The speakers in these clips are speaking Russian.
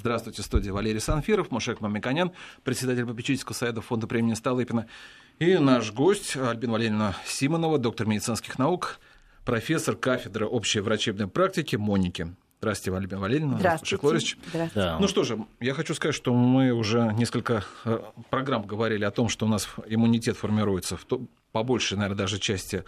Здравствуйте, студия Валерий Санфиров, Мушек Мамиканян, председатель попечительского совета фонда премии Столыпина. И наш гость Альбина Валерьевна Симонова, доктор медицинских наук, профессор кафедры общей врачебной практики Моники. Здравствуйте, Альбина Валерьевна. Здравствуйте. Здравствуйте. Да. Ну что же, я хочу сказать, что мы уже несколько э, программ говорили о том, что у нас иммунитет формируется в то, по большей, наверное, даже части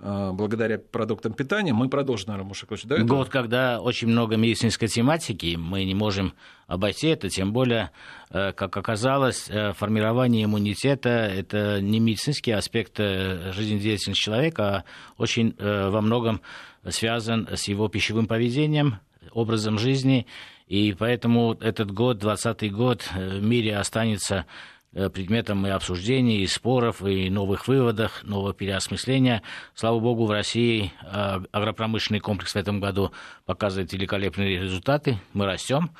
благодаря продуктам питания. Мы продолжим, наверное, Мушек да, Год, когда очень много медицинской тематики, мы не можем обойти это, тем более, э, как оказалось, формирование иммунитета – это не медицинский аспект жизнедеятельности человека, а очень во многом связан с его пищевым поведением, образом жизни, и поэтому этот год, 2020 год, э, в мире останется э, предметом и обсуждений, и споров, и новых выводов, нового переосмысления. Слава богу, в России э, агропромышленный комплекс в этом году показывает великолепные результаты. Мы растем.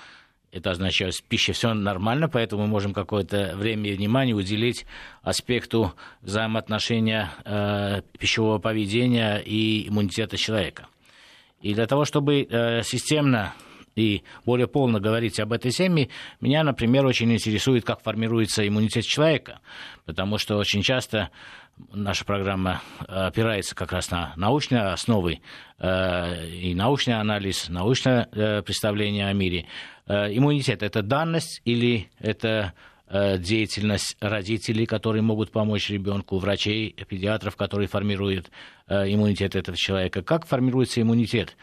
Это означает, что с все нормально, поэтому мы можем какое-то время и внимание уделить аспекту взаимоотношения э, пищевого поведения и иммунитета человека. И для того, чтобы э, системно и более полно говорить об этой теме, меня, например, очень интересует, как формируется иммунитет человека, потому что очень часто наша программа опирается как раз на научные основы э, и научный анализ, научное э, представление о мире. Э, иммунитет – это данность или это э, деятельность родителей, которые могут помочь ребенку, врачей, педиатров, которые формируют э, иммунитет этого человека. Как формируется иммунитет?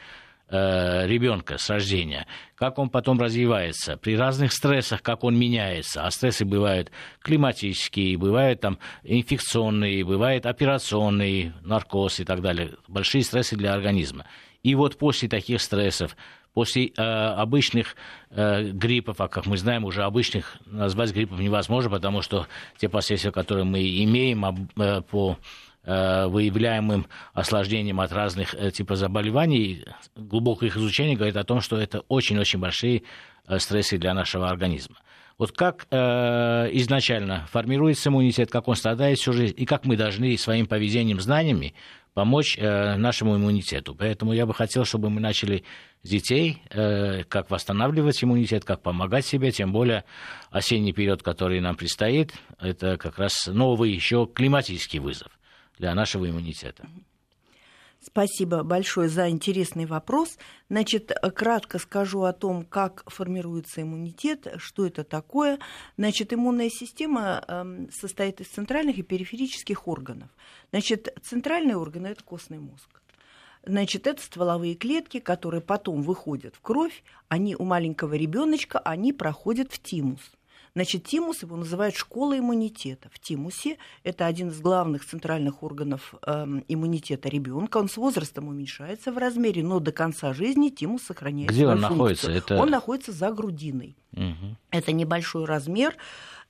Э, ребенка с рождения, как он потом развивается, при разных стрессах, как он меняется. А стрессы бывают климатические, бывают там инфекционные, бывают операционные, наркоз и так далее. Большие стрессы для организма. И вот после таких стрессов, после э, обычных э, гриппов, а как мы знаем, уже обычных назвать гриппов невозможно, потому что те последствия, которые мы имеем э, по выявляемым осложнением от разных э, типов заболеваний, глубокое их изучение говорит о том, что это очень-очень большие э, стрессы для нашего организма. Вот как э, изначально формируется иммунитет, как он страдает всю жизнь, и как мы должны своим поведением, знаниями помочь э, нашему иммунитету. Поэтому я бы хотел, чтобы мы начали с детей, э, как восстанавливать иммунитет, как помогать себе, тем более осенний период, который нам предстоит, это как раз новый еще климатический вызов для нашего иммунитета. Спасибо большое за интересный вопрос. Значит, кратко скажу о том, как формируется иммунитет, что это такое. Значит, иммунная система эм, состоит из центральных и периферических органов. Значит, центральные органы – это костный мозг. Значит, это стволовые клетки, которые потом выходят в кровь, они у маленького ребеночка, они проходят в тимус. Значит, тимус его называют школа иммунитета. В тимусе это один из главных центральных органов э, иммунитета ребенка. Он с возрастом уменьшается в размере, но до конца жизни тимус сохраняет Где он функцию. находится? Это... Он находится за грудиной. Угу. Это небольшой размер,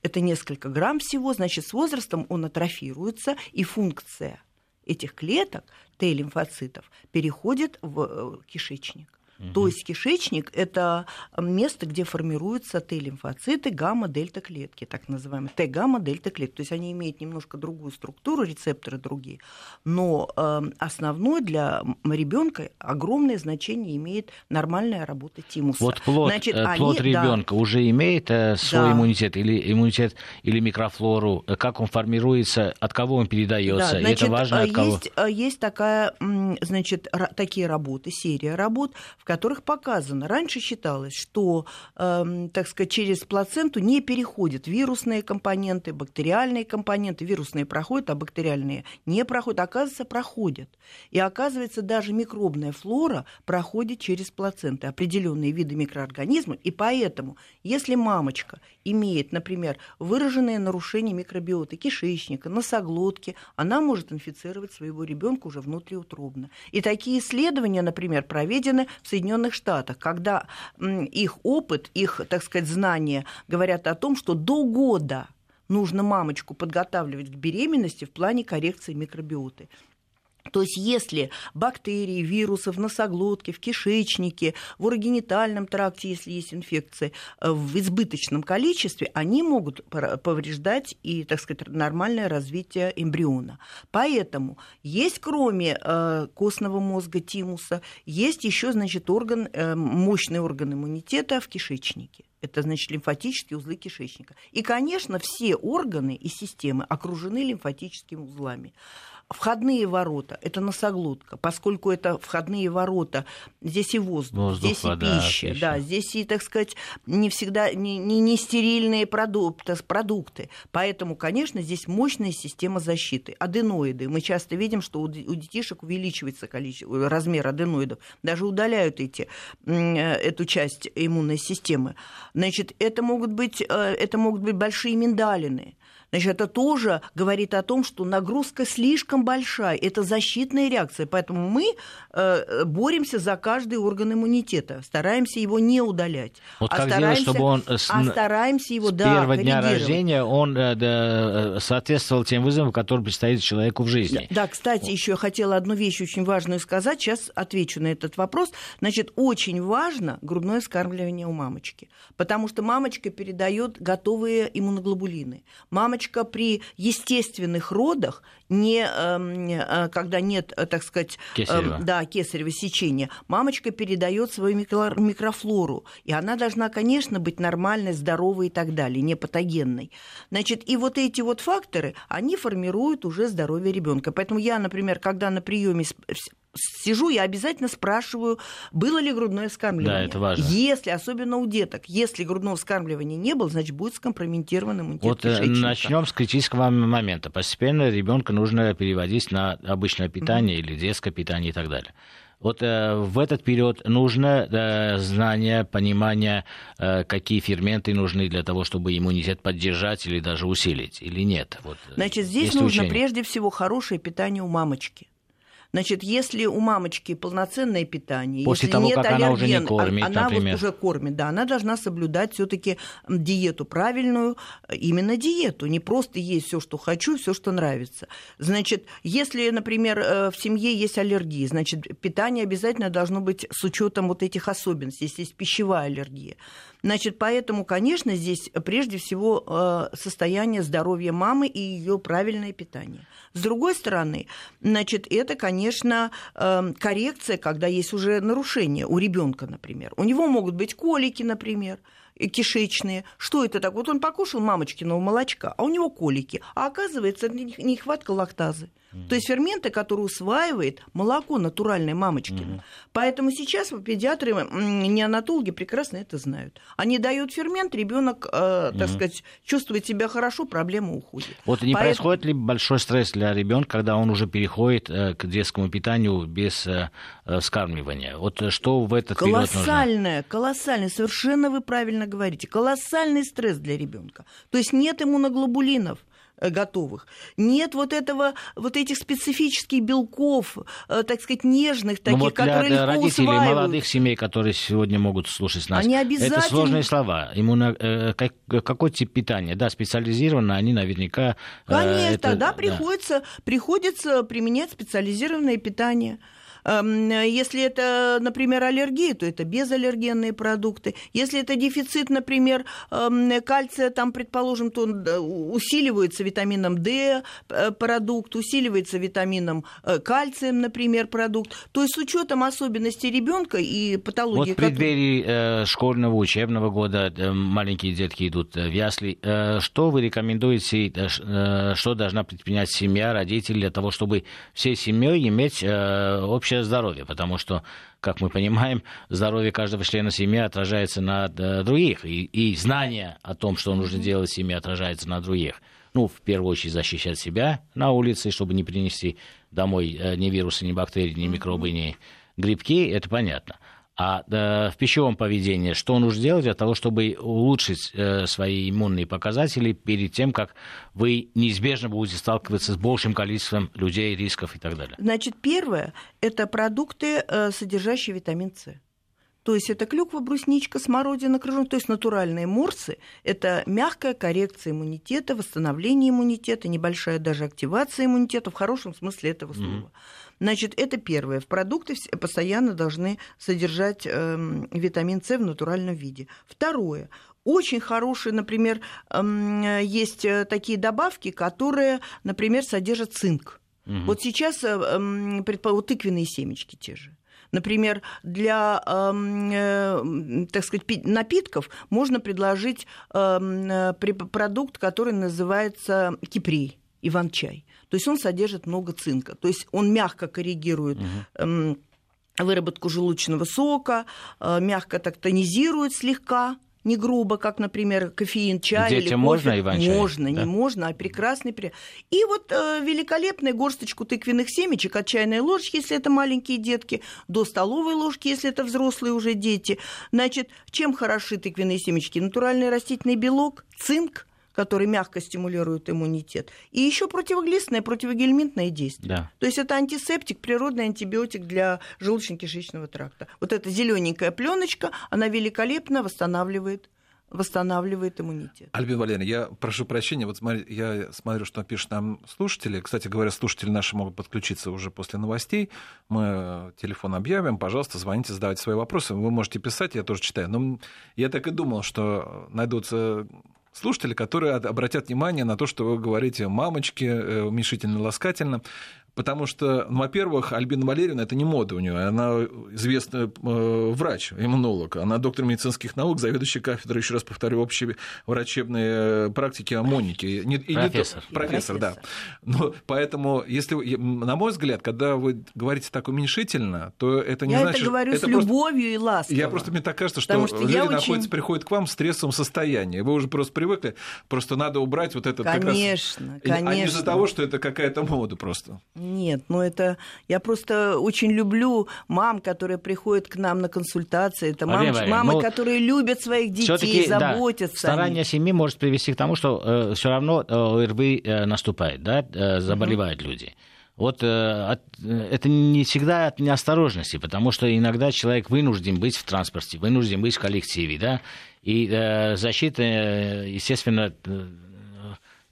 это несколько грамм всего. Значит, с возрастом он атрофируется, и функция этих клеток, Т-лимфоцитов, переходит в э, кишечник. Угу. То есть кишечник – это место, где формируются Т-лимфоциты, гамма-дельта-клетки, так называемые Т-гамма-дельта-клетки. То есть они имеют немножко другую структуру, рецепторы другие, но э, основной для ребенка огромное значение имеет нормальная работа тимуса. Вот плод, Значит, э, плод они, ребенка да, уже имеет э, свой да. иммунитет или иммунитет или микрофлору, э, как он формируется, от кого он передается, да, значит, это важно от кого. Есть, есть такая, значит, такие работы, серия работ, в которых показано, раньше считалось, что, э, так сказать, через плаценту не переходят вирусные компоненты, бактериальные компоненты, вирусные проходят, а бактериальные не проходят, оказывается, проходят. И оказывается, даже микробная флора проходит через плаценты, определенные виды микроорганизмов, и поэтому, если мамочка имеет, например, выраженное нарушение микробиоты кишечника, носоглотки, она может инфицировать своего ребенка уже внутриутробно. И такие исследования, например, проведены в Соединенных Штатах, когда их опыт, их, так сказать, знания говорят о том, что до года нужно мамочку подготавливать к беременности в плане коррекции микробиоты. То есть если бактерии, вирусы в носоглотке, в кишечнике, в урогенитальном тракте, если есть инфекции, э, в избыточном количестве, они могут повреждать и, так сказать, нормальное развитие эмбриона. Поэтому есть кроме э, костного мозга, тимуса, есть еще, значит, орган, э, мощный орган иммунитета в кишечнике. Это значит лимфатические узлы кишечника. И, конечно, все органы и системы окружены лимфатическими узлами. Входные ворота – это носоглотка, поскольку это входные ворота, здесь и воздух, воздух здесь вода, и пища, пища, да, здесь и, так сказать, не всегда не, не, не стерильные продукты, продукты. Поэтому, конечно, здесь мощная система защиты. Аденоиды. Мы часто видим, что у, у детишек увеличивается количество, размер аденоидов, даже удаляют эти, эту часть иммунной системы. Значит, это могут быть, э, это могут быть большие миндалины Значит, это тоже говорит о том, что нагрузка слишком большая. Это защитная реакция. Поэтому мы э, боремся за каждый орган иммунитета. Стараемся его не удалять. Вот а как стараемся, сделать, чтобы он с, а стараемся его, с да, первого дня рождения он э, да, э, соответствовал тем вызовам, которые предстоят человеку в жизни. Да, кстати, вот. еще я хотела одну вещь очень важную сказать. Сейчас отвечу на этот вопрос. Значит, очень важно грудное скармливание у мамочки. Потому что мамочка передает готовые иммуноглобулины. Мамочка мамочка при естественных родах, не, эм, э, когда нет, э, так сказать, кесарево. Э, да, кесарево сечения, мамочка передает свою микрофлору. И она должна, конечно, быть нормальной, здоровой и так далее, не патогенной. Значит, и вот эти вот факторы, они формируют уже здоровье ребенка. Поэтому я, например, когда на приеме сижу, я обязательно спрашиваю, было ли грудное вскармливание. Да, это важно. Если, особенно у деток, если грудного вскармливания не было, значит, будет скомпрометирован иммунитет вот э, кишечника. начнем с критического момента. Постепенно ребенка нужно переводить на обычное питание mm-hmm. или детское питание и так далее. Вот э, в этот период нужно э, знание, понимание, э, какие ферменты нужны для того, чтобы иммунитет поддержать или даже усилить, или нет? Вот, Значит, здесь нужно учение? прежде всего хорошее питание у мамочки. Значит, если у мамочки полноценное питание, После если того, нет как аллерген, она уже не кормит, она например. вот уже кормит, да, она должна соблюдать все-таки диету правильную, именно диету, не просто есть все, что хочу, все, что нравится. Значит, если, например, э, в семье есть аллергия, значит, питание обязательно должно быть с учетом вот этих особенностей, если есть пищевая аллергия. Значит, поэтому, конечно, здесь прежде всего э, состояние здоровья мамы и ее правильное питание. С другой стороны, значит, это, конечно, эм, коррекция, когда есть уже нарушение у ребенка, например. У него могут быть колики, например кишечные. Что это так? Вот он покушал мамочкиного молочка, а у него колики. А оказывается, нехватка лактазы. То есть ферменты, которые усваивает молоко натуральной мамочкино. Угу. Поэтому сейчас педиатры, неонатологи прекрасно это знают. Они дают фермент, ребенок, э, так сказать, чувствует себя хорошо, проблема уходит. Вот не Поэтому... происходит ли большой стресс для ребенка, когда он уже переходит э, к детскому питанию без э, э скармливания? Вот что в этот колоссальное, период нужно? Колоссальное, совершенно вы правильно говорите, колоссальный стресс для ребенка. То есть нет иммуноглобулинов. Э, готовых. Нет вот этого, вот этих специфических белков, э, так сказать, нежных, таких, ну, вот которые для легко родителей усваивают. молодых семей, которые сегодня могут слушать нас, они обязательно... это сложные слова. Иммуно... Э, какой тип питания? Да, специализированно они наверняка... Конечно, это... да, приходится, да. приходится применять специализированное питание. Эм, если это, например, аллергия, то это безаллергенные продукты. Если это дефицит, например, эм, кальция, там, предположим, то усиливается витамином D э, продукт, усиливается витамином э, кальцием, например, продукт. То есть с учетом особенностей ребенка и патологии. Вот в преддверии э, школьного учебного года маленькие детки идут в ясли. Что вы рекомендуете, что должна предпринять семья, родители для того, чтобы всей семьей иметь общее общее здоровье, потому что, как мы понимаем, здоровье каждого члена семьи отражается на э, других, и, и знание о том, что нужно делать в семье, отражается на других. Ну, в первую очередь, защищать себя на улице, чтобы не принести домой э, ни вирусы, ни бактерии, ни микробы, ни грибки, это понятно. А в пищевом поведении что нужно делать для того, чтобы улучшить э, свои иммунные показатели перед тем, как вы неизбежно будете сталкиваться с большим количеством людей, рисков и так далее? Значит, первое – это продукты, э, содержащие витамин С. То есть это клюква, брусничка, смородина, крыжовник, то есть натуральные морсы. Это мягкая коррекция иммунитета, восстановление иммунитета, небольшая даже активация иммунитета в хорошем смысле этого слова. Mm-hmm. Значит, это первое. В продукты постоянно должны содержать э, витамин С в натуральном виде. Второе. Очень хорошие, например, э, есть такие добавки, которые, например, содержат цинк. Угу. Вот сейчас, э, предположим, тыквенные семечки те же. Например, для, э, так сказать, напитков можно предложить э, продукт, который называется кипрей, иван-чай. То есть он содержит много цинка. То есть он мягко коррегирует угу. выработку желудочного сока, э, мягко так тонизирует слегка не грубо, как, например, кофеин, чай Детям или кофе. можно, Иван чай? Можно, да? не можно, а прекрасный. И вот э, великолепную горсточку тыквенных семечек от чайной ложки, если это маленькие детки, до столовой ложки, если это взрослые уже дети. Значит, чем хороши тыквенные семечки? Натуральный растительный белок, цинк, который мягко стимулирует иммунитет. И еще противоглистное, противогельминтное действие. Да. То есть это антисептик, природный антибиотик для желудочно-кишечного тракта. Вот эта зелененькая пленочка, она великолепно восстанавливает восстанавливает иммунитет. Альбина Валерьевна, я прошу прощения, вот смотри, я смотрю, что пишут нам слушатели. Кстати говоря, слушатели наши могут подключиться уже после новостей. Мы телефон объявим, пожалуйста, звоните, задавайте свои вопросы. Вы можете писать, я тоже читаю. Но я так и думал, что найдутся слушатели, которые обратят внимание на то, что вы говорите мамочки, э, уменьшительно-ласкательно. Потому что, ну, во-первых, Альбина Валерьевна это не мода у нее, она известный э, врач, иммунолог, она доктор медицинских наук, заведующая кафедрой, еще раз повторю, общей врачебной э, практики о Монике. Не, профессор. Не, профессор, да. Но, поэтому, если, на мой взгляд, когда вы говорите так уменьшительно, то это не я значит... Я это говорю это с просто, любовью и лаской. Я просто, мне так кажется, что, что люди очень... находятся, приходят к вам в стрессовом состоянии. Вы уже просто привыкли, просто надо убрать вот это... Конечно, как раз... конечно. А не из-за того, что это какая-то мода просто. Нет, ну это... Я просто очень люблю мам, которые приходят к нам на консультации. Это мам, Мария, мамы, ну, которые любят своих детей, заботятся. Да, старание семьи может привести к тому, что э, все равно э, ОРВИ э, наступает, да, э, заболевают угу. люди. Вот э, от, это не всегда от неосторожности, потому что иногда человек вынужден быть в транспорте, вынужден быть в коллективе, да, и э, защита, э, естественно, э,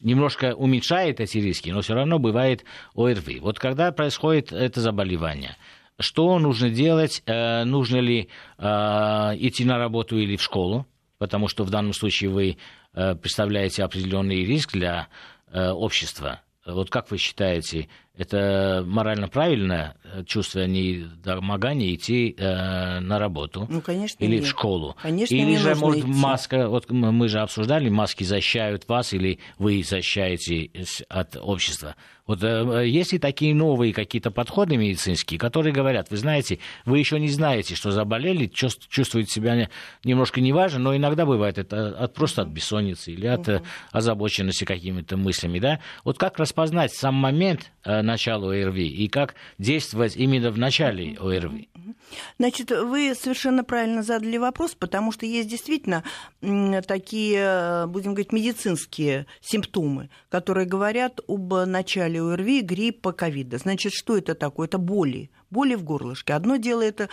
немножко уменьшает эти риски, но все равно бывает ОРВИ. Вот когда происходит это заболевание, что нужно делать? Э, нужно ли э, идти на работу или в школу? Потому что в данном случае вы э, представляете определенный риск для общества. Вот как вы считаете, это морально правильное чувство недомогания идти э, на работу ну, конечно, или нет. в школу. Конечно, или же, может, идти. маска, вот мы же обсуждали, маски защищают вас или вы защищаете от общества. Вот э, есть ли такие новые какие-то подходы медицинские, которые говорят, вы знаете, вы еще не знаете, что заболели, чувствуете себя немножко неважно, но иногда бывает это от, просто от бессонницы или от угу. озабоченности какими-то мыслями, да? Вот как распознать сам момент э, начала ОРВИ и как действовать именно в начале ОРВИ? Значит, вы совершенно правильно задали вопрос, потому что есть действительно такие, будем говорить, медицинские симптомы, которые говорят об начале ОРВИ, гриппа, ковида. Значит, что это такое? Это боли боли в горлышке. Одно дело это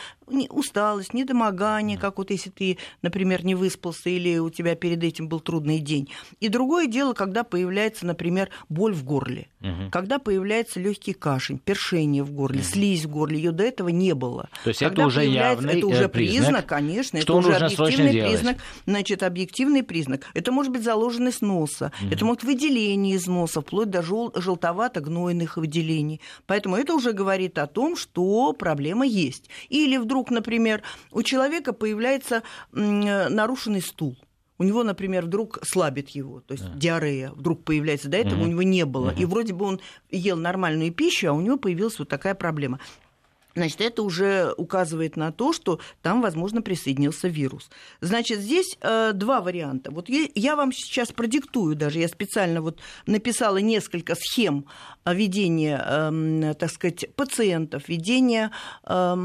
усталость, недомогание, как вот если ты, например, не выспался или у тебя перед этим был трудный день. И другое дело, когда появляется, например, боль в горле, угу. когда появляется легкий кашель, першение в горле, угу. слизь в горле, ее до этого не было. То есть когда это уже явный это уже признак, признак конечно, что это уже объективный признак, значит, объективный признак. Это может быть заложенность носа, угу. это может выделение из носа, вплоть до жел- желтовато-гнойных выделений. Поэтому это уже говорит о том, что что проблема есть. Или вдруг, например, у человека появляется нарушенный стул. У него, например, вдруг слабит его, то есть да. диарея вдруг появляется. До этого угу. у него не было. Угу. И вроде бы он ел нормальную пищу, а у него появилась вот такая проблема. Значит, это уже указывает на то, что там, возможно, присоединился вирус. Значит, здесь э, два варианта. Вот я, я вам сейчас продиктую даже, я специально вот написала несколько схем ведения, э, так сказать, пациентов, ведения э,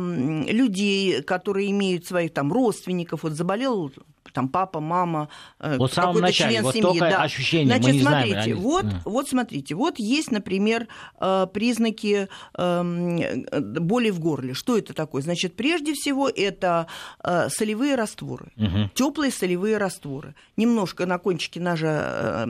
людей, которые имеют своих там родственников. Вот заболел там папа, мама, э, вот какой-то начале, член вот семьи. Да. Ощущение, Значит, мы не смотрите, знаем, они... вот, вот смотрите, вот есть, например, э, признаки эм, боли в горле. Что это такое? Значит, прежде всего это э, солевые растворы, угу. теплые солевые растворы. Немножко на кончике ножа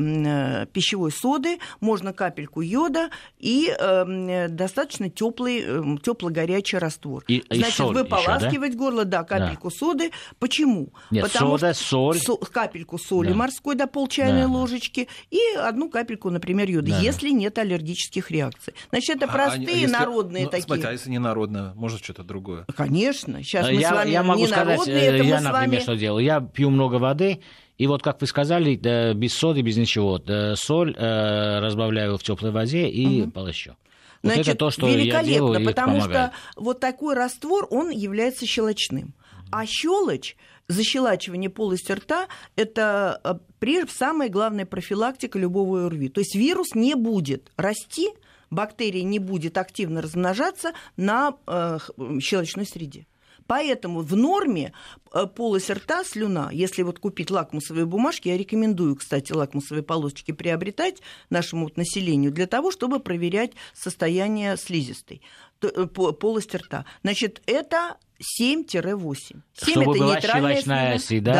пищевой соды, можно капельку йода и эм, достаточно теплый, эм, тепло-горячий раствор. И, Значит, и соль выполаскивать еще, да? горло, да, капельку да. соды. Почему? Нет, Потому сода, что соль. Со, капельку соли да. морской, да, пол чайной да. ложечки, и одну капельку, например, йода, да. если нет аллергических реакций. Значит, это простые, а, если, народные ну, такие. Смотрите, а если не народное, может что-то другое? Конечно. Сейчас мы я, с вами я могу не сказать, народные, это я, мы например, вами... что делаю. Я пью много воды, и вот, как вы сказали, да, без соды, без ничего. Да, соль э, разбавляю в теплой воде и угу. полощу. Вот Значит, это то, что великолепно, я делаю, потому что вот такой раствор, он является щелочным. А щелочь, защелачивание полости рта – это э, прежде самая главная профилактика любого ОРВИ. То есть вирус не будет расти, бактерия не будет активно размножаться на э, щелочной среде. Поэтому в норме э, полость рта, слюна, если вот купить лакмусовые бумажки, я рекомендую, кстати, лакмусовые полосочки приобретать нашему вот населению для того, чтобы проверять состояние слизистой полости рта. Значит, это 7-8. 7 Чтобы это была нейтральная щелочная среда,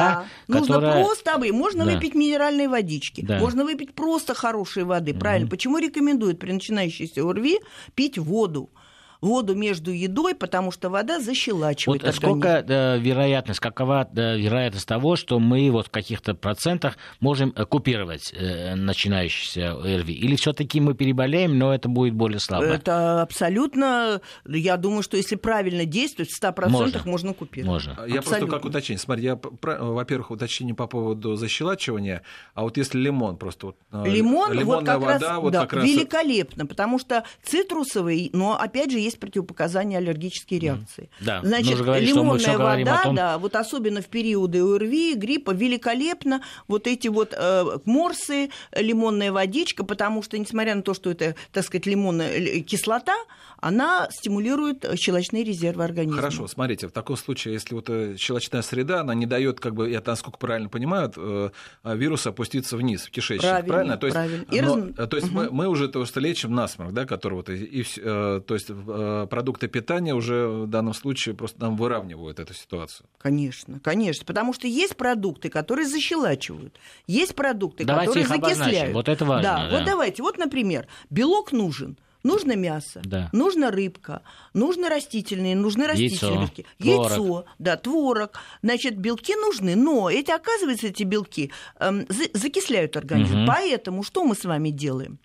да. которая... Нужно просто обы. Можно да. выпить минеральной водички, да. можно выпить просто хорошей воды. Угу. Правильно. Почему рекомендуют при начинающейся ОРВИ пить воду? Воду между едой, потому что вода защелачивает вот сколько да, вероятность, какова да, вероятность того, что мы вот в каких-то процентах можем э, купировать э, начинающийся ОРВИ? Или все-таки мы переболеем, но это будет более слабо? Это абсолютно, я думаю, что если правильно действовать, в 100% можно, можно купировать. Можно. Я абсолютно. просто как уточнение. Смотри, я, во-первых, уточнение по поводу защелачивания, а вот если лимон просто... Вот, э, лимон, вот как вода, раз, вот да, как раз... великолепно, потому что цитрусовый, но опять же есть противопоказания аллергические реакции. Да, Значит, говорить, лимонная вода, том... да, вот особенно в периоды ОРВИ, гриппа, великолепно. Вот эти вот э, морсы, лимонная водичка, потому что, несмотря на то, что это, так сказать, лимонная кислота, она стимулирует щелочные резервы организма. Хорошо, смотрите, в таком случае, если вот э, щелочная среда, она не дает, как бы, я насколько правильно понимаю, э, вирус опуститься вниз, в кишечник, правильно? правильно? То есть, правильно. И но, раз... то есть угу. мы, мы уже то, что лечим насморк, да, который вот, и, и, то есть продукты питания уже в данном случае просто нам выравнивают эту ситуацию. Конечно, конечно, потому что есть продукты, которые защелачивают, есть продукты, давайте которые закисляют. Вот это важно. Да, да, вот давайте, вот, например, белок нужен. Нужно мясо, да. нужно рыбка, нужны растительные, нужны растительные Яйцо, белки. Яйцо, творог. да, творог. Значит, белки нужны, но эти, оказывается, эти белки эм, закисляют организм. Угу. Поэтому что мы с вами делаем?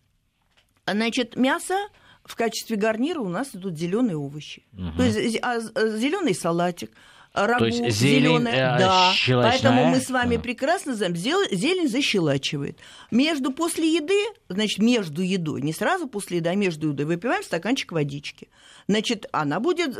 Значит, мясо в качестве гарнира у нас идут зеленые овощи. Угу. То есть а, зеленый салатик, рагу зелень, зеленая, э, да. щелочная? Поэтому мы с вами прекрасно знаем, зелень защелачивает. Между после еды, значит, между едой, не сразу после еды, а между едой выпиваем стаканчик водички. Значит, она будет,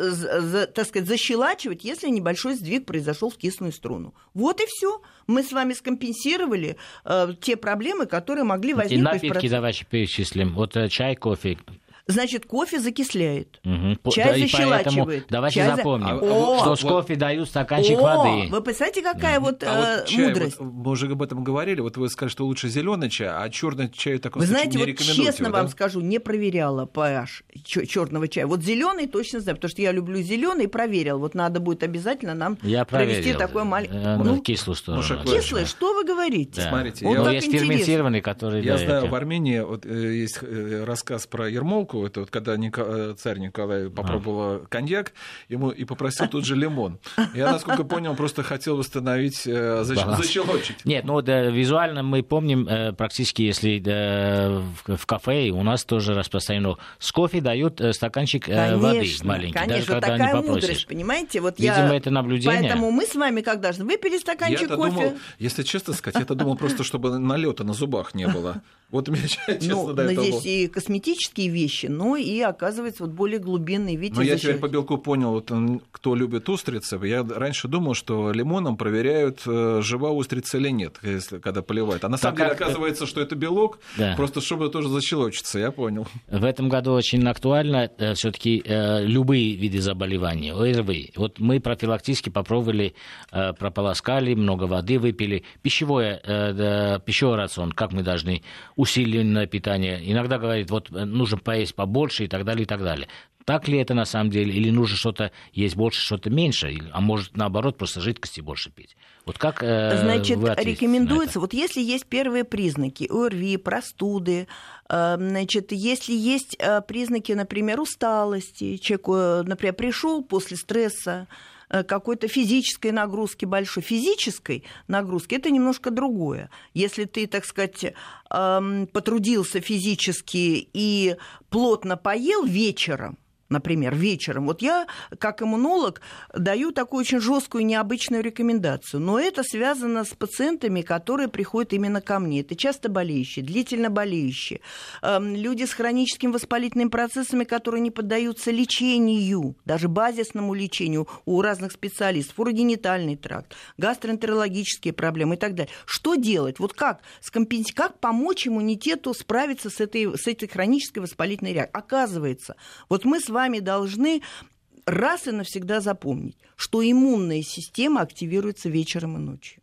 так сказать, защелачивать, если небольшой сдвиг произошел в кислую струну. Вот и все. Мы с вами скомпенсировали э, те проблемы, которые могли возникнуть. И напитки давайте перечислим. Вот э, чай, кофе, Значит, кофе закисляет, угу. чай да, защелачивает. Давайте чай запомним, за... О, что с кофе дают стаканчик О, воды. Вы представляете, какая да. вот а э, вот чай, мудрость? Вот, мы уже об этом говорили. Вот вы сказали, что лучше зеленый чай, а черный чай такой Вы знаете, не вот честно его, вам да? скажу, не проверяла pH черного чая. Вот зеленый точно знаю, потому что я люблю зеленый, проверил. Вот надо будет обязательно нам я провести проверил. такой маленький. Э, ну, кислую сторону. Кислый, что вы говорите? Да. Смотрите, вот я, есть интересно. ферментированный, который... я знаю, в Армении вот, э, есть э, рассказ про Ермолку, это вот когда Ника... царь Николай попробовал а. коньяк, ему и попросил тут же лимон. Я, насколько понял, просто хотел восстановить, э, защ... защелочить. Нет, ну да, визуально мы помним э, практически, если да, в, в кафе у нас тоже распространено, с кофе дают э, стаканчик э, конечно, воды маленький, конечно, даже когда такая не попросишь. мудрость, понимаете? Вот Видимо, я... это наблюдение. Поэтому мы с вами когда же выпили стаканчик я кофе... Думал, если честно сказать, я-то думал просто, чтобы налета на зубах не было. Вот у меня, честно, ну, до этого здесь и косметические вещи но и оказывается вот более глубинный вид. Но я теперь по белку понял, вот, кто любит устрицы. Я раньше думал, что лимоном проверяют, э, жива устрица или нет, если, когда поливают. А на самом так деле как... оказывается, что это белок, да. просто чтобы тоже защелочиться, я понял. В этом году очень актуально э, все-таки э, любые виды заболеваний, ОРВИ. Вот мы профилактически попробовали, прополоскали, много воды выпили. Пищевое, пищевой рацион, как мы должны усиленное питание. Иногда говорит, вот нужно поесть побольше и так далее, и так далее. Так ли это на самом деле? Или нужно что-то есть больше, что-то меньше? А может, наоборот, просто жидкости больше пить? Вот как э, Значит, рекомендуется, вот если есть первые признаки ОРВИ, простуды, э, значит, если есть э, признаки, например, усталости, человек, э, например, пришел после стресса, Э, какой-то физической нагрузки большой. Физической нагрузки это немножко другое. Если ты, так сказать, потрудился физически и плотно поел вечером, например, вечером. Вот я, как иммунолог, даю такую очень жесткую, необычную рекомендацию. Но это связано с пациентами, которые приходят именно ко мне. Это часто болеющие, длительно болеющие, эм, люди с хроническими воспалительными процессами, которые не поддаются лечению, даже базисному лечению у разных специалистов, урогенитальный тракт, гастроэнтерологические проблемы и так далее. Что делать? Вот как, скомпенс... как помочь иммунитету справиться с этой, с этой хронической воспалительной реакцией? Оказывается, вот мы с вами вами должны раз и навсегда запомнить, что иммунная система активируется вечером и ночью.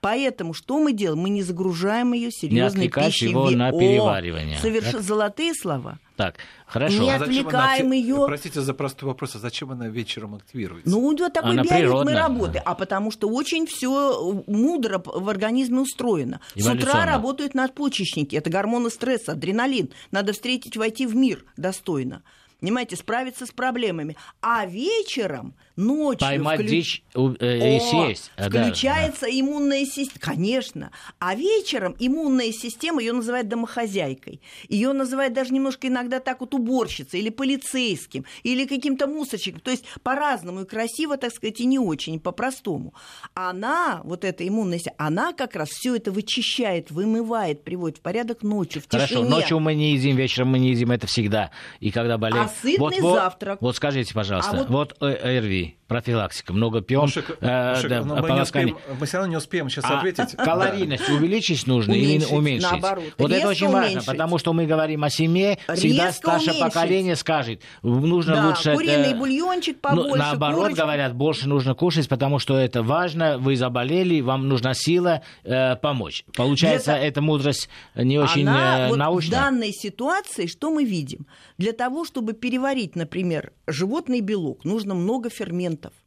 Поэтому что мы делаем? Мы не загружаем ее серьезной пищей. его на переваривание. Соверш... Золотые слова. Так, хорошо. Не а отвлекаем она... ее. Простите за простой вопрос, а зачем она вечером активируется? Ну, вот такой она биоритм работы. А потому что очень все мудро в организме устроено. С утра работают надпочечники. Это гормоны стресса, адреналин. Надо встретить, войти в мир достойно понимаете, справиться с проблемами. А вечером, ночью... Поймать вклю... дичь э, и съесть. Включается да, иммунная система. Конечно. А вечером иммунная система, ее называют домохозяйкой. Ее называют даже немножко иногда так вот уборщицей или полицейским, или каким-то мусорщиком. То есть по-разному и красиво, так сказать, и не очень, по-простому. Она, вот эта иммунная система, она как раз все это вычищает, вымывает, приводит в порядок ночью, в Хорошо, тишине. ночью мы не едим, вечером мы не едим, это всегда. И когда болеем... А сытный вот, завтрак. Вот, вот скажите, пожалуйста, а вот, вот э, Профилактика, много пьем, Мушек, э, Мушек, да, мы, не успеем, мы все равно не успеем сейчас а ответить. Калорийность увеличить нужно или уменьшить? Наоборот. Вот Резко это очень уменьшить. важно, потому что мы говорим о семье, всегда Резко старшее уменьшить. поколение скажет, нужно да, лучше... куриный это, бульончик ну, побольше, ну, Наоборот, курочку. говорят, больше нужно кушать, потому что это важно, вы заболели, вам нужна сила э, помочь. Получается, Для... эта мудрость не очень Она, э, вот научная. В данной ситуации что мы видим? Для того, чтобы переварить, например, животный белок, нужно много ферментов ферментов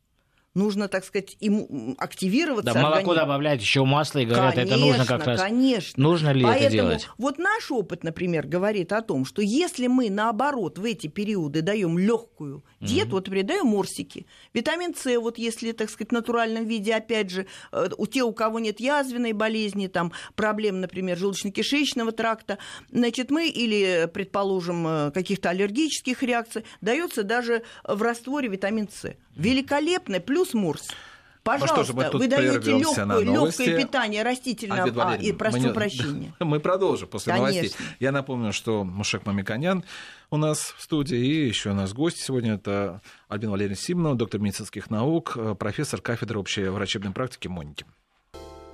нужно, так сказать, им активироваться. Да, молоко добавлять еще масло и говорят, конечно, это нужно как раз. Конечно. Нужно ли Поэтому это делать? Вот наш опыт, например, говорит о том, что если мы наоборот в эти периоды даем легкую диету, mm-hmm. вот передаем морсики, витамин С, вот если, так сказать, в натуральном виде, опять же, э, у тех, у кого нет язвенной болезни, там проблем, например, желудочно-кишечного тракта, значит, мы или, предположим, э, каких-то аллергических реакций, дается даже в растворе витамин С. Великолепно, плюс Мурс. Пожалуйста, ну, вы даете легкое питание растительного а, и прошу мы, прощения. Мы продолжим после Конечно. новостей. Я напомню, что Мушек Мамиканян у нас в студии, и еще у нас гость сегодня это Альбин Валерий Симонов, доктор медицинских наук, профессор кафедры общей врачебной практики Моники.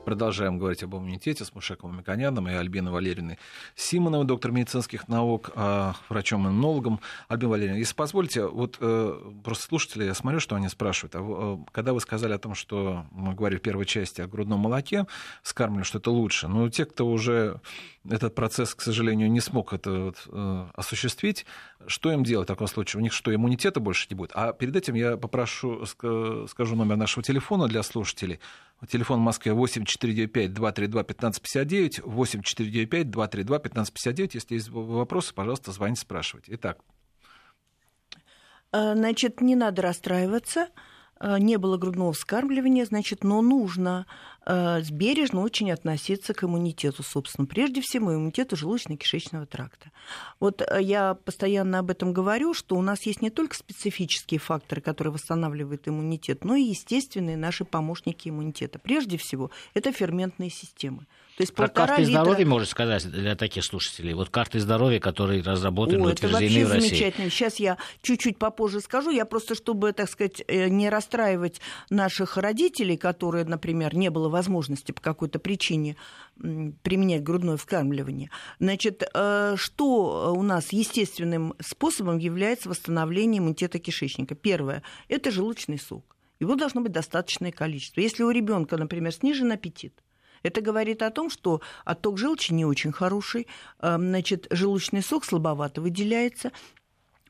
Продолжаем говорить об иммунитете с Мушеком Миконяном и Альбиной Валерьевной Симоновой, доктор медицинских наук, а, врачом-иммунологом. Альбина Валерьевна, если позволите, вот э, просто слушатели, я смотрю, что они спрашивают. А э, когда вы сказали о том, что мы говорили в первой части о грудном молоке, скармливали, что это лучше, но те, кто уже этот процесс, к сожалению, не смог это вот, э, осуществить, что им делать в таком случае? У них что, иммунитета больше не будет? А перед этим я попрошу, скажу номер нашего телефона для слушателей. Телефон в Москве 8495-232-1559, 8495-232-1559. Если есть вопросы, пожалуйста, звоните, спрашивайте. Итак. Э, значит, не надо расстраиваться. Э, не было грудного вскармливания, значит, но нужно э, бережно очень относиться к иммунитету, собственно, прежде всего иммунитету желудочно-кишечного тракта. Вот э, я постоянно об этом говорю, что у нас есть не только специфические факторы, которые восстанавливают иммунитет, но и естественные наши помощники иммунитета. Прежде всего, это ферментные системы. То есть Про карты литра... здоровья можно сказать для таких слушателей. Вот карты здоровья, которые разработаны, О, утверждены это в России. замечательно. Сейчас я чуть-чуть попозже скажу. Я просто, чтобы, так сказать, э, не расстраивать наших родителей, которые, например, не было возможности по какой-то причине применять грудное вскармливание. Значит, э, что у нас естественным способом является восстановление иммунитета кишечника? Первое – это желудочный сок. Его должно быть достаточное количество. Если у ребенка, например, снижен аппетит, это говорит о том, что отток желчи не очень хороший, значит, желудочный сок слабовато выделяется,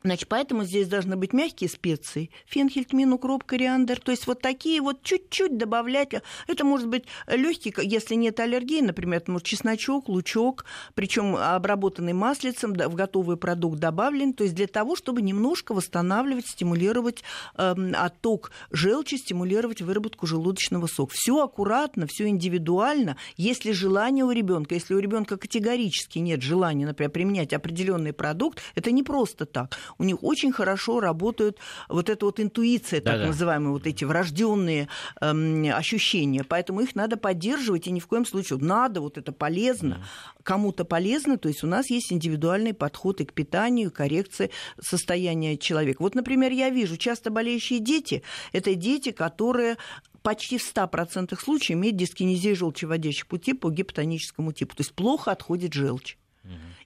Значит, поэтому здесь должны быть мягкие специи. Фенхель, тмин, укроп, кориандр. То есть вот такие вот чуть-чуть добавлять. Это может быть легкий, если нет аллергии, например, это может чесночок, лучок, причем обработанный маслицем, в готовый продукт добавлен. То есть для того, чтобы немножко восстанавливать, стимулировать э, отток желчи, стимулировать выработку желудочного сока. Все аккуратно, все индивидуально. Если желание у ребенка, если у ребенка категорически нет желания, например, применять определенный продукт, это не просто так у них очень хорошо работают вот эта вот интуиция, так Да-да. называемые, вот эти врожденные эм, ощущения. Поэтому их надо поддерживать, и ни в коем случае надо, вот это полезно, кому-то полезно, то есть у нас есть индивидуальный подход и к питанию, и коррекции состояния человека. Вот, например, я вижу, часто болеющие дети, это дети, которые почти в 100% случаев имеют дискинезию желчеводящих путей по гипотоническому типу. То есть плохо отходит желчь.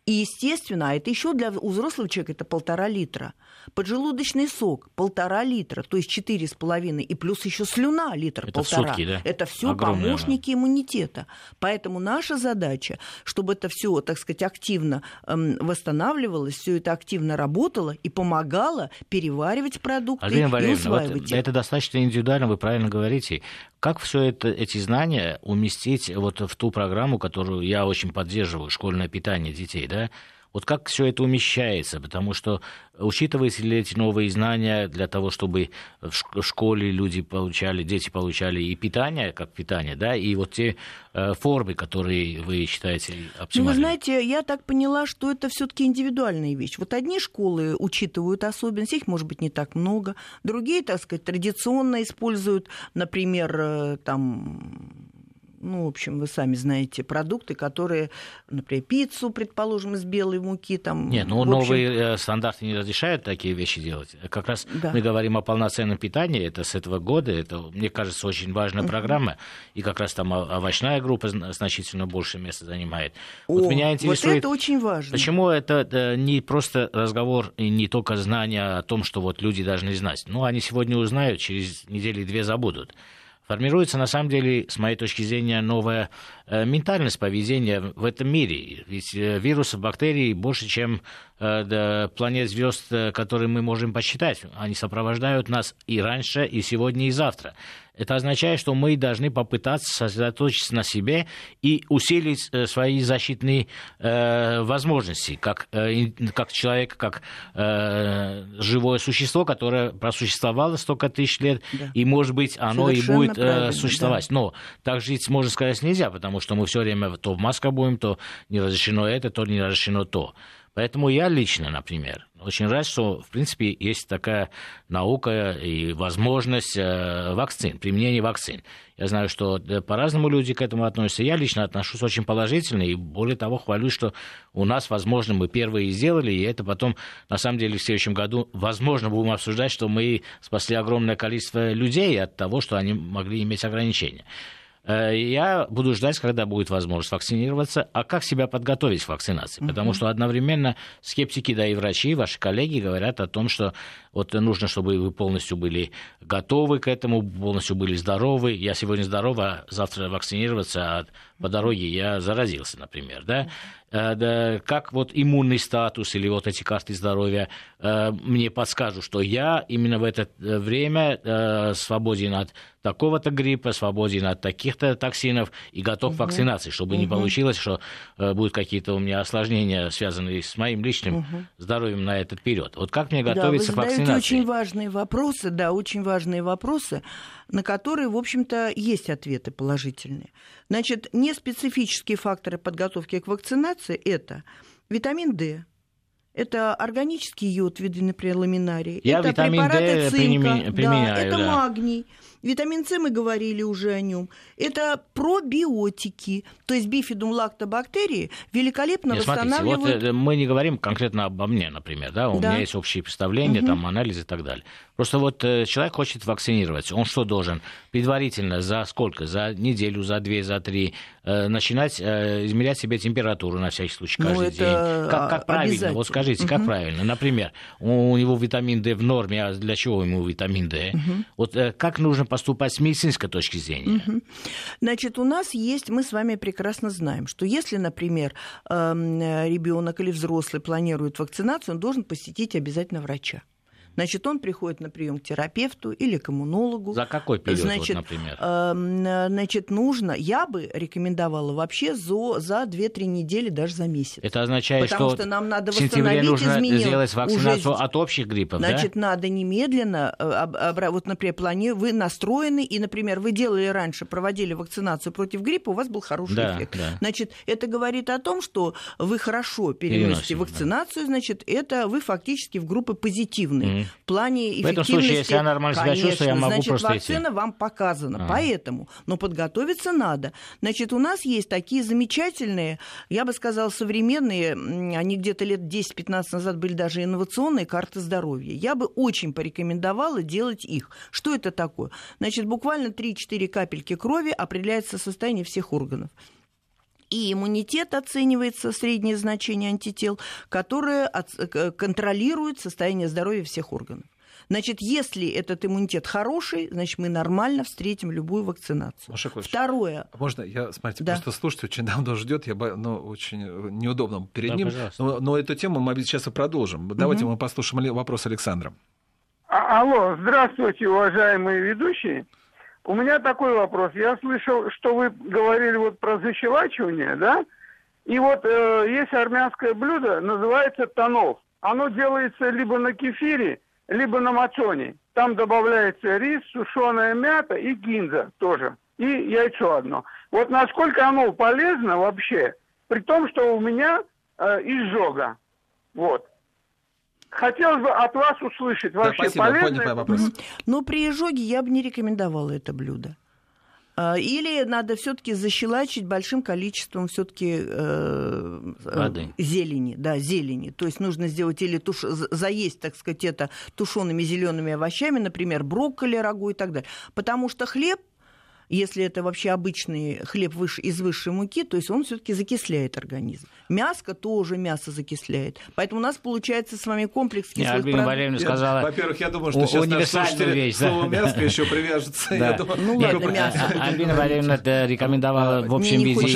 И, естественно, а это еще для у взрослого человека это полтора литра. Поджелудочный сок полтора литра, то есть четыре с половиной, и плюс еще слюна литр это полтора. Сутки, да? Это все помощники она. иммунитета. Поэтому наша задача, чтобы это все, так сказать, активно эм, восстанавливалось, все это активно работало и помогало переваривать продукты Альбина и усваивать вот Это достаточно индивидуально, вы правильно говорите. Как все это, эти знания уместить вот в ту программу, которую я очень поддерживаю, школьное питание детей, да? Вот как все это умещается? Потому что учитываются ли эти новые знания для того, чтобы в школе люди получали, дети получали и питание, как питание, да, и вот те э, формы, которые вы считаете оптимальными? Ну, вы знаете, я так поняла, что это все-таки индивидуальная вещь. Вот одни школы учитывают особенности, их может быть не так много, другие, так сказать, традиционно используют, например, э, там ну, в общем, вы сами знаете, продукты, которые, например, пиццу, предположим, из белой муки. Там, Нет, ну, общем... новые э, стандарты не разрешают такие вещи делать. Как раз да. мы говорим о полноценном питании, это с этого года, это, мне кажется, очень важная программа, и как раз там овощная группа значительно больше места занимает. О, вот меня интересует, вот это очень важно. Почему это э, не просто разговор и не только знание о том, что вот люди должны знать. Ну, они сегодня узнают, через недели две забудут формируется, на самом деле, с моей точки зрения, новая э, ментальность поведения в этом мире. Ведь э, вирусов, бактерий больше, чем планет звезд, которые мы можем посчитать. Они сопровождают нас и раньше, и сегодня, и завтра. Это означает, что мы должны попытаться сосредоточиться на себе и усилить э, свои защитные э, возможности, как, э, как человек, как э, живое существо, которое просуществовало столько тысяч лет, да. и, может быть, оно Совершенно и будет э, существовать. Да. Но так жить, можно сказать, нельзя, потому что мы все время то в масках будем, то не разрешено это, то не разрешено то. Поэтому я лично, например, очень рад, что, в принципе, есть такая наука и возможность э, вакцин, применения вакцин. Я знаю, что по-разному люди к этому относятся. Я лично отношусь очень положительно, и более того, хвалюсь, что у нас, возможно, мы первые сделали, и это потом, на самом деле, в следующем году, возможно, будем обсуждать, что мы спасли огромное количество людей от того, что они могли иметь ограничения. Э, я буду ждать, когда будет возможность вакцинироваться. А как себя подготовить к вакцинации? Потому что одновременно скептики, да и врачи, ваши коллеги говорят о том, что вот нужно, чтобы вы полностью были готовы к этому, полностью были здоровы. Я сегодня здоров, а завтра вакцинироваться, а по дороге я заразился, например, да? Э, да, как вот иммунный статус или вот эти карты здоровья э, мне подскажут, что я именно в это время свободен от такого-то гриппа, свободен от таких-то токсинов и готов угу. к вакцинации, чтобы угу. не получилось, что э, будут какие-то у меня осложнения, связанные с моим личным угу. здоровьем на этот период. Вот как мне готовиться да, к вакцинации? Очень важные вопросы, да, очень важные вопросы, на которые, в общем-то, есть ответы положительные. Значит, неспецифические факторы подготовки к вакцинации – это витамин D, это органический йод, виды, например, ламинарии. Я это витамин препараты D цинка, применяю, да, это да. магний. Витамин С мы говорили уже о нем. Это пробиотики, то есть бифидум лактобактерии великолепно Нет, смотрите, восстанавливают. вот э, мы не говорим конкретно обо мне, например, да, у Да. меня есть общие представления, Мгм. там анализы и так далее. Просто вот э, человек хочет вакцинироваться, он что должен предварительно за сколько, за неделю, за две, за три э, начинать измерять себе температуру на всякий случай Ну, каждый это день. Как, как правильно? Вот скажите, как Мгм. правильно? Например, у, него витамин D в норме, а для чего ему витамин D? Вот э, как нужно поступать с медицинской точки зрения? Значит, у нас есть, мы с вами прекрасно знаем, что если, например, ребенок или взрослый планирует вакцинацию, он должен посетить обязательно врача. Значит, он приходит на прием к терапевту или к иммунологу. За какой период, Значит, вот, например? эм, э, значит, нужно, я бы рекомендовала вообще за, за 2-3 недели, даже за месяц. Это означает, Потому что, что нам надо в сентябре нужно изменил- сделать вакцинацию уже- от общих гриппов, да? Значит, надо немедленно, э, вот, например, плани... вы настроены, и, например, вы делали раньше, проводили вакцинацию против гриппа, у вас был хороший Да, эффект. да. Значит, это говорит о том, что вы хорошо Переносим, переносите да. вакцинацию, значит, это вы фактически в группе позитивные. Мгм. В плане В этом эффективности... случае, если я нормально себя конечно, чувствую, я могу значит, просто вакцина идти. вам показана, А. поэтому. Но подготовиться надо. Значит, у нас есть такие замечательные, я бы сказала, современные, они где-то лет 10-15 назад были даже инновационные карты здоровья. Я бы очень порекомендовала делать их. Что это такое? Значит, буквально 3-4 капельки крови определяется состояние всех органов. И иммунитет оценивается, среднее значение антител, которое к- контролирует состояние здоровья всех органов. Значит, если этот иммунитет хороший, значит, мы нормально встретим любую вакцинацию. Второе. А Можно я, смотрите, Да. просто слушайте, очень давно ждет, я ну, очень э, неудобно перед Да, ним. пожалуйста. Но, но эту тему мы сейчас и продолжим. Давайте мы послушаем вопрос Александра. А- Алло, здравствуйте, уважаемые ведущие. У меня такой вопрос. Я слышал, что вы говорили вот про защелачивание, да? И вот э, есть армянское блюдо, называется тонов. Оно делается либо на кефире, либо на мацоне. Там добавляется рис, сушеная мята и гинза тоже. И яйцо одно. Вот насколько оно полезно вообще, при том, что у меня э, изжога. Вот. Хотелось бы от вас услышать Да, вообще спасибо, полезно понял вопрос. Но при изжоге я бы не рекомендовала это блюдо. А, Или надо все-таки защелачить большим количеством все-таки Воды. зелени, да, зелени. То есть нужно сделать или туш... за- заесть, так сказать, это тушеными зелеными овощами, например, брокколи, рагу и так далее. Потому что хлеб если это вообще обычный хлеб выш- из высшей муки, то есть он все-таки закисляет организм. Мяско тоже мясо закисляет. Поэтому у нас получается с вами комплекс кислых Альбина продуктов. Сказала... Во-первых, я думаю, что у- сейчас универсальную слушатели вещь, к да. мяско еще привяжутся. Я Да. думаю, Ну ладно, мясо. Альбина Валерьевна рекомендовала в общем Мне не виде иметь...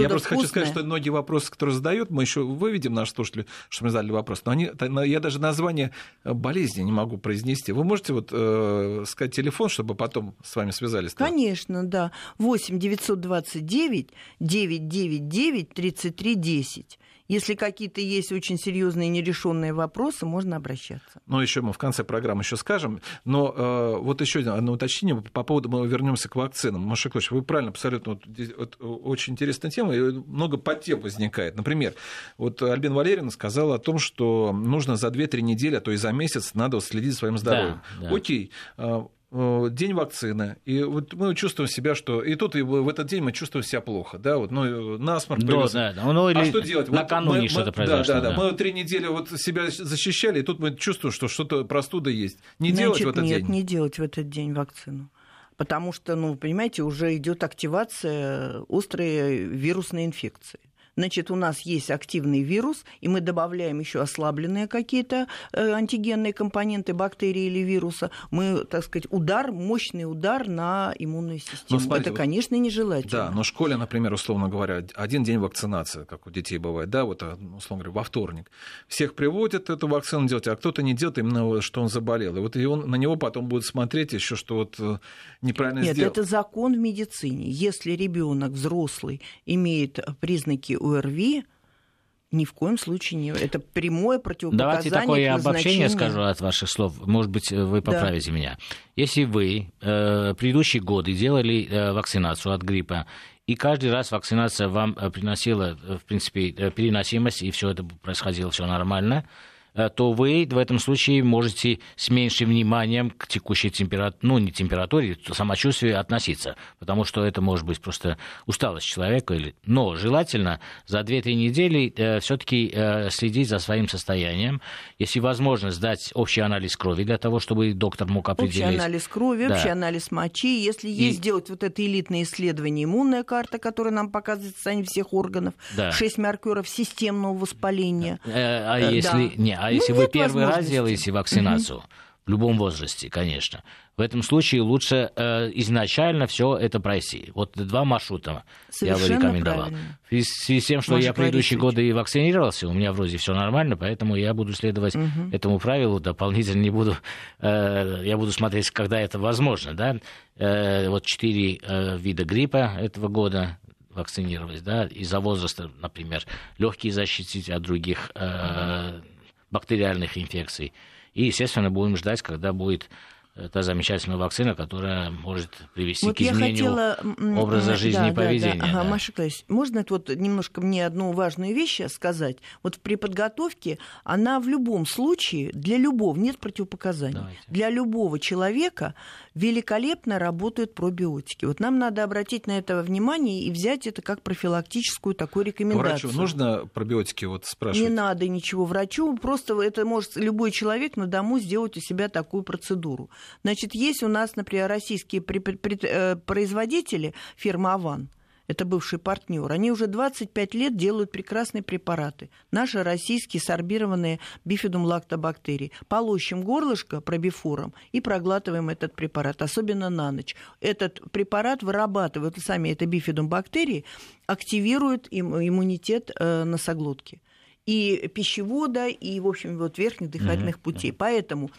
я просто хочу сказать, что многие вопросы, которые задают, мы еще выведем наши слушатели, что мы задали вопрос. Но они, я даже название болезни не могу произнести. Вы можете вот э, сказать телефон, чтобы потом с вами связались? Конечно, да. 8 929 999 33 10. Если какие-то есть очень серьезные нерешенные вопросы, можно обращаться. Ну, еще мы в конце программы еще скажем. Но э, вот еще одно уточнение по поводу, мы вернемся к вакцинам. Маша Клович, вы правильно абсолютно, вот, вот, очень интересная тема, и много подтем возникает. Например, вот Альбина Валерьевна сказала о том, что нужно за 2-3 недели, а то и за месяц надо следить за своим здоровьем. Да, да. Окей, э, день вакцины, и вот мы чувствуем себя, что и тут и в этот день мы чувствуем себя плохо, да, вот, ну, насморк Да, да, да. Ну, а или что делать? Вот накануне мы- что-то мы- произошло. Да, да, да. да. Мы три недели вот себя защищали, и тут мы чувствуем, что что-то простуда есть. Не делать Значит, в этот нет, день. не делать в этот день вакцину. Потому что, ну, вы понимаете, уже идет активация острой вирусной инфекции. Значит, у нас есть активный вирус, и мы добавляем еще ослабленные какие-то э, антигенные компоненты бактерии или вируса, мы, так сказать, удар, мощный удар на иммунную систему. Ну, смотрите, Это, конечно, нежелательно. Да, но в школе, например, условно говоря, один день вакцинации, как у детей бывает, да, вот, условно говоря, во вторник. Всех приводят эту вакцину делать, а кто-то не делает именно, что он заболел. И вот и он, на него потом будет смотреть еще, что вот э, неправильно Нет, сделал. это закон в медицине. Если ребенок взрослый имеет признаки ОРВИ, ни в коем случае не. Это прямое противопоказание. Давайте такое обобщение скажу от ваших слов. Может быть, вы поправите меня. Если вы э, предыдущие годы делали э, вакцинацию от гриппа, и каждый раз вакцинация вам э, приносила, э, в принципе, э, переносимость, и все это происходило все нормально, э, то вы в этом случае можете с меньшим вниманием к текущей температуре, ну, не температуре, самочувствию относиться, потому что это может быть просто усталость человека. Или... Но желательно за 2-3 недели все-таки следить за своим состоянием. Если возможно, сдать общий анализ крови для того, чтобы доктор мог Общий определить. анализ крови, Да. общий анализ мочи. Если И- есть сделать вот это элитное исследование, иммунная карта, которая нам показывает состояние всех органов, Да. шесть маркеров системного воспаления. Э, А Э, если, да. не, а Ну, если вы первый раз делаете вакцинацию, в любом возрасте, конечно, в этом случае лучше э, изначально все это пройти. Вот два маршрута я бы Совершенно рекомендовал. правильно. В связи- с тем, что Маша я предыдущие годы и вакцинировался, у меня вроде все нормально, поэтому я буду следовать этому правилу, дополнительно не буду, э, я буду смотреть, когда это возможно, да. Э, вот четыре э, вида гриппа этого года вакцинировались, да, из-за возраста, например, легкие защитить от других э, бактериальных инфекций. И, естественно, будем ждать, когда будет э, та замечательная вакцина, которая может привести Вот к я изменению хотела образа жизни да, и да, да. поведения. Ага, да. Маша Клавич, можно это вот немножко мне одну важную вещь сказать? Вот при подготовке она в любом случае, для любого, нет противопоказаний, Давайте. для любого человека великолепно работают пробиотики. Вот нам надо обратить на это внимание и взять это как профилактическую такую рекомендацию. Врачу нужно пробиотики вот спрашивать? Не надо ничего врачу, просто это может любой человек на дому сделать у себя такую процедуру. Значит, есть у нас, например, российские э, производители, фирма «Аван», это бывший партнер. Они уже 25 лет делают прекрасные препараты. Наши российские сорбированные бифидум лактобактерии. Полощем горлышко пробифуром и проглатываем этот препарат, особенно на ночь. Этот препарат вырабатывает, сами это бифидум бактерии, активирует им- иммунитет э, носоглотки и пищевода, и, в общем, вот верхних дыхательных путей. Поэтому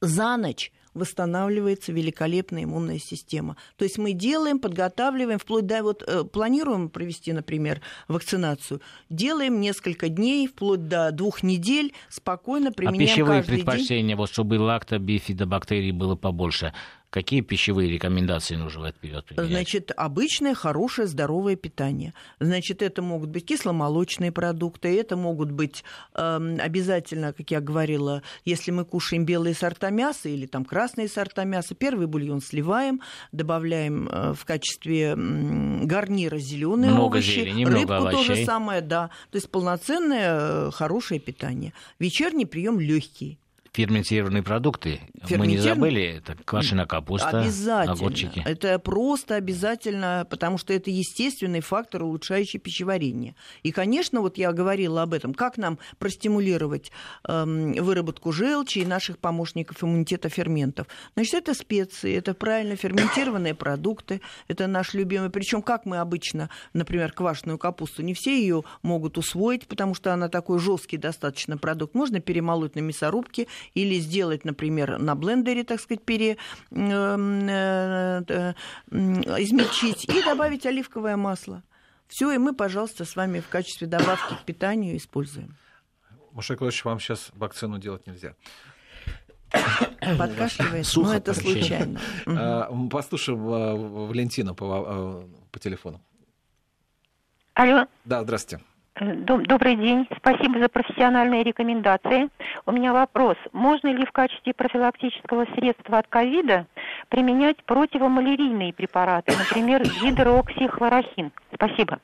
за ночь восстанавливается великолепная иммунная система. То есть мы делаем, подготавливаем, вплоть до вот э, планируем провести, например, вакцинацию, делаем несколько дней, вплоть до двух недель, спокойно А применяем пищевые каждый день. предпочтения, вот чтобы лактобифидобактерий было побольше, какие пищевые рекомендации нужно в этот период применять? Значит, обычное, хорошее, здоровое питание. Значит, это могут быть кисломолочные продукты, это могут быть эм, обязательно, как я говорила, если мы кушаем белые сорта мяса или там красные сорта мяса, первый бульон сливаем, добавляем э, в качестве м, гарнира зеленые Много овощи, зелени, много рыбку то же овощей. самое, да. То есть полноценное, э, хорошее питание. Вечерний прием легкий. Ферментированные продукты. Мы не забыли, это квашеная капуста, Обязательно. огурчики. Это просто обязательно, потому что это естественный фактор, улучшающий пищеварение. И, конечно, вот я говорила об этом, как нам простимулировать эм, выработку желчи и наших помощников иммунитета ферментов. Значит, это специи, это правильно ферментированные продукты, это наш любимый. Причем, как мы обычно, например, квашеную капусту, не все ее могут усвоить, потому что она такой жесткий достаточно продукт. Можно перемолоть на мясорубке или сделать, например, на блендере, так сказать, пере, э, э, измельчить и добавить оливковое масло. Все, и мы, пожалуйста, с вами в качестве добавки к питанию используем. Мушек Владимирович, вам сейчас вакцину делать нельзя. Подкашливает, Сухо но это случайно. А, Послушаем а, Валентину по, а, по телефону. Алло, Да, здравствуйте. Доб- добрый день. Спасибо за профессиональные рекомендации. У меня вопрос. Можно ли в качестве профилактического средства от ковида применять противомалярийные препараты, например, гидроксихлорохин? Спасибо.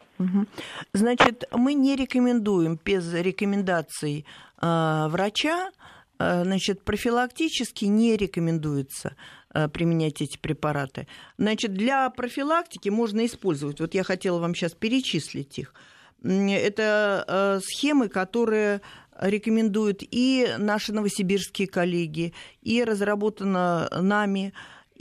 Значит, мы не рекомендуем без рекомендаций э, врача, э, значит, профилактически не рекомендуется э, применять эти препараты. Значит, для профилактики можно использовать, вот я хотела вам сейчас перечислить их, Это э, схемы, которые рекомендуют и наши новосибирские коллеги, и разработано нами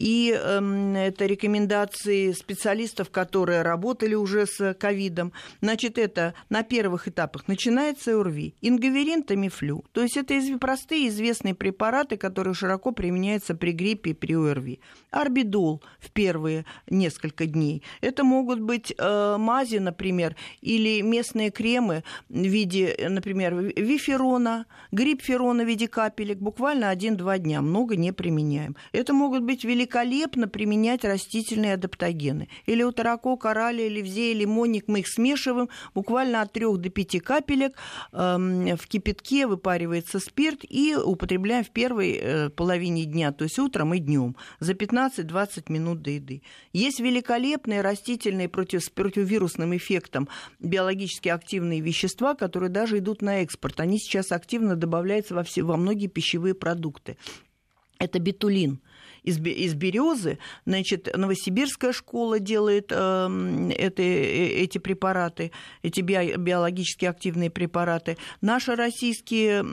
и э, это рекомендации специалистов, которые работали уже с ковидом. Значит, это на первых этапах начинается ОРВИ, ингаверин, тамифлю. То есть это простые известные препараты, которые широко применяются при гриппе и при ОРВИ. Арбидол в первые несколько дней. Это могут быть э, мази, например, или местные кремы в виде, например, виферона, грипферона в виде капелек, буквально 1-2 дня. Много не применяем. Это могут быть великолепные великолепно применять растительные адаптогены. Или у таракока, оралия, левзея, лимонник мы их смешиваем буквально от 3 до 5 капелек. Эм, в кипятке выпаривается спирт и употребляем в первой э, половине дня, то есть утром и днем, за 15-20 минут до еды. Есть великолепные растительные против, с противовирусным эффектом биологически активные вещества, которые даже идут на экспорт. Они сейчас активно добавляются во, все, во многие пищевые продукты. Это бетулин из, из березы. Значит, Новосибирская школа делает э, это, э, эти препараты, эти био, биологически активные препараты. Наши российские,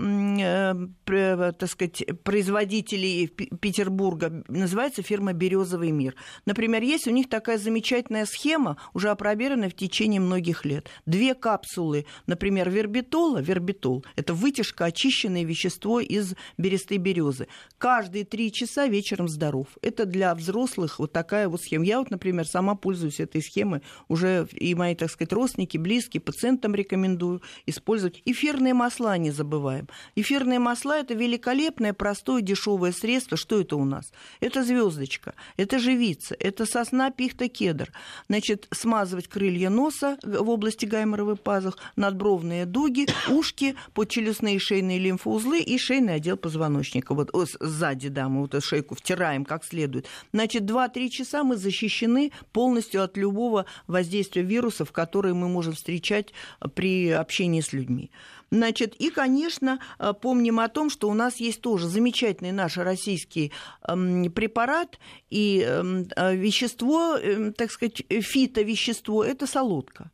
э, так сказать, производители Петербурга, называется фирма «Березовый мир». Например, есть у них такая замечательная схема, уже опробированная в течение многих лет. Две капсулы, например, вербитола, вербитол, это вытяжка, очищенное вещество из берестой березы. Каждые три часа вечером здоров. Это для взрослых вот такая вот схема. Я вот, например, сама пользуюсь этой схемой. Уже и мои, так сказать, родственники, близкие, пациентам рекомендую использовать. Эфирные масла не забываем. Эфирные масла – это великолепное, простое, дешевое средство. Что это у нас? Это звездочка, это живица, это сосна, пихта, кедр. Значит, смазывать крылья носа в области гайморовой пазух, надбровные дуги, ушки, подчелюстные шейные лимфоузлы и шейный отдел позвоночника. Вот сзади, да, мы вот эту шейку втираем убираем как следует, значит, 2-3 часа мы защищены полностью от любого воздействия вирусов, которые мы можем встречать при общении с людьми. Значит, и, конечно, э, помним о том, что у нас есть тоже замечательный наш российский эм, препарат и эм, э, вещество, эм, так сказать, фитовещество – это солодка.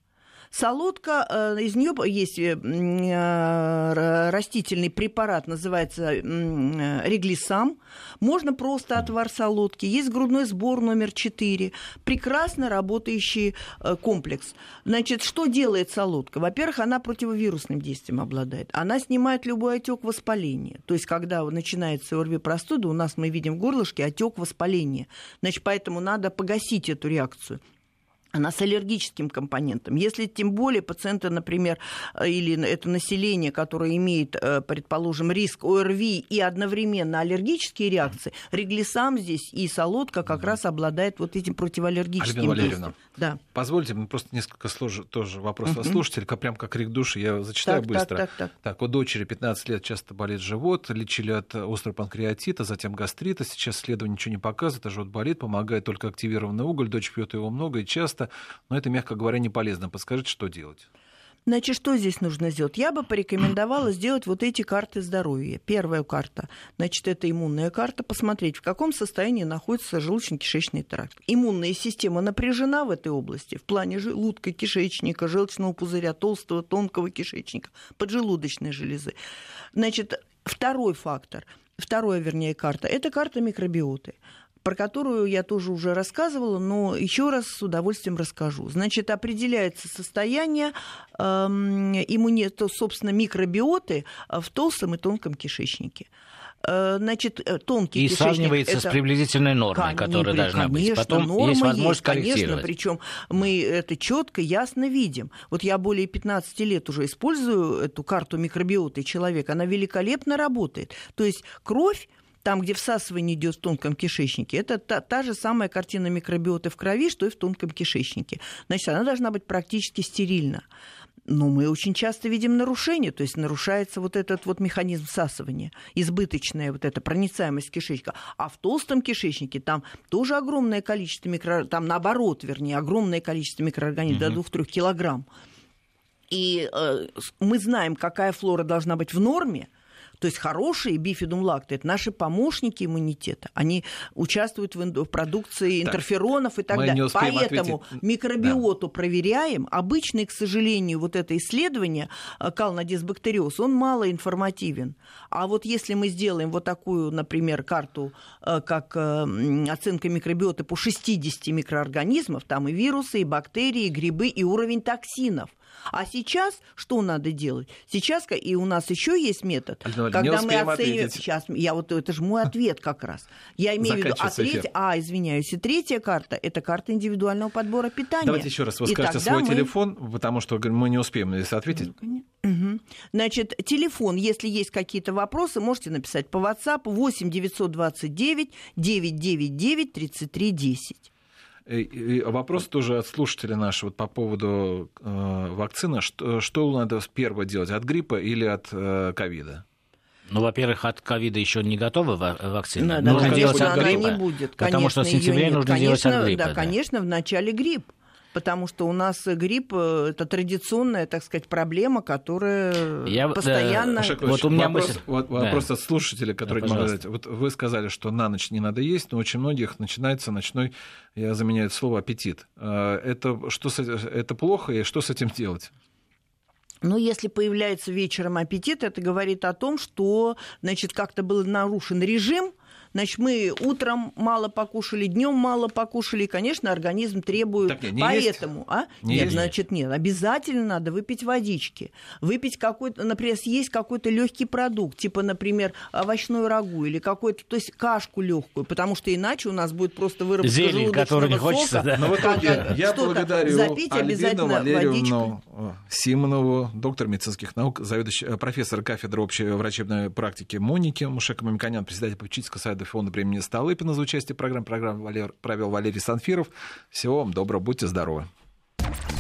Солодка, э, из нее есть э, э, растительный препарат, называется реглисам. Можно просто отвар солодки. Есть грудной сбор номер 4. Прекрасно работающий комплекс. Значит, что делает солодка? Во-первых, она противовирусным действием обладает. Она снимает любой отек воспаления. То есть, когда начинается ОРВИ простуда, у нас мы видим в горлышке отек воспаления. Значит, поэтому надо погасить эту реакцию она с аллергическим компонентом. Если тем более пациенты, например, э, или это население, которое имеет, э, предположим, риск ОРВИ и одновременно аллергические реакции, реглисам здесь и солодка как раз обладает вот этим противоаллергическим Альбина действием. Да. Позвольте, мне просто несколько слож... тоже вопросов от слушателей, прям как крик души, я зачитаю так, быстро. Так, так, так. так, у дочери 15 лет часто болит живот, лечили от острого панкреатита, затем гастрита, сейчас исследование ничего не показывает, а живот болит, помогает только активированный уголь, дочь пьет его много и часто часто, но это, мягко говоря, не полезно. Подскажите, что делать? Значит, что здесь нужно сделать? Я бы порекомендовала сделать вот эти карты здоровья. Первая карта, значит, это иммунная карта. Посмотреть, в каком состоянии находится желудочно-кишечный тракт. Иммунная система напряжена в этой области в плане желудка, кишечника, желчного пузыря, толстого, тонкого кишечника, поджелудочной железы. Значит, второй фактор, вторая, вернее, карта, это карта микробиоты про которую я тоже уже рассказывала, но еще раз с удовольствием расскажу. Значит, определяется состояние эм, иммунитета, собственно, микробиоты э, в толстом и тонком кишечнике э, значит, э, тонкий и кишечник... сравнивается это... с приблизительной нормой, которая должна быть. Потом норма есть возможность есть, конечно, причем мы это четко, ясно видим. Вот я более 15 лет уже использую эту карту микробиоты человека, она великолепно работает. То есть кровь там, где всасывание идет в тонком кишечнике, это та, та же самая картина микробиоты в крови, что и в тонком кишечнике. Значит, она должна быть практически стерильна. Но мы очень часто видим нарушения, то есть нарушается вот этот вот механизм всасывания, избыточная вот эта проницаемость кишечника. А в толстом кишечнике там тоже огромное количество микро... там наоборот, вернее, огромное количество микроорганизмов, угу. до 2-3 килограмм. И э, мы знаем, какая флора должна быть в норме, То есть хорошие бифидум-лакты – это наши помощники иммунитета. Они участвуют в, продукции интерферонов и так далее. Поэтому ответить. микробиоту да. проверяем. Обычный, к сожалению, вот это исследование э, калнодисбактериоз, он мало информативен. А вот если мы сделаем вот такую, например, карту, э, как э, оценка микробиоты по 60 микроорганизмов, там и вирусы, и бактерии, и грибы, и уровень токсинов – а сейчас что надо делать? Сейчас, и у нас еще есть метод, Альна, когда мы оцениваем... Сейчас, я вот, это же мой ответ как раз. Я имею в виду, а, третья, а, извиняюсь, и третья карта – это карта индивидуального подбора питания. Давайте еще раз, вы скажете свой мы... телефон, потому что мы не успеем здесь ответить. Угу. Значит, телефон, если есть какие-то вопросы, можете написать по WhatsApp 8 929 999 33 10. И вопрос тоже от слушателя нашего по поводу э, вакцины. Что, что надо первое делать, от гриппа или от э, ковида? Ну, во-первых, от ковида еще не готова вакцина. Да, нужно делать от гриппа. Не будет. Конечно, потому что в сентябре нужно конечно, делать от гриппа. Да, да, конечно, в начале грипп потому что у нас грипп э, это традиционная, так сказать, проблема, которая Я, постоянно. Да, вот у меня вопрос, мысль... вот, да. вопрос от слушателя, который да, говорит, вот вы сказали, что на ночь не надо есть, но очень многих начинается ночной, я заменяю это слово аппетит. А, это что это плохо и что с этим делать? Но если появляется вечером аппетит, это говорит о том, что, значит, как-то был нарушен режим, Значит, мы утром мало покушали, днем мало покушали, и, конечно, организм требует. Так, не Поэтому, есть? а? Не нет, есть. значит, нет, обязательно надо выпить водички, выпить какой-то, например, съесть какой-то легкий продукт, типа, например, овощную рагу или какой-то, то есть кашку легкую, потому что иначе у нас будет просто выработка Зелень, которую не хочется, да. Но в итоге я благодарю запить Альбину Валерьевну Симонову, доктор медицинских наук, заведующий, э, профессор кафедры общей врачебной практики Моники Мушека Мамиканян, председатель попечительского совета Радио Фонда времени Столыпина за участие в программе. Программу провел Валерий Санфиров. Всего вам доброго, будьте здоровы.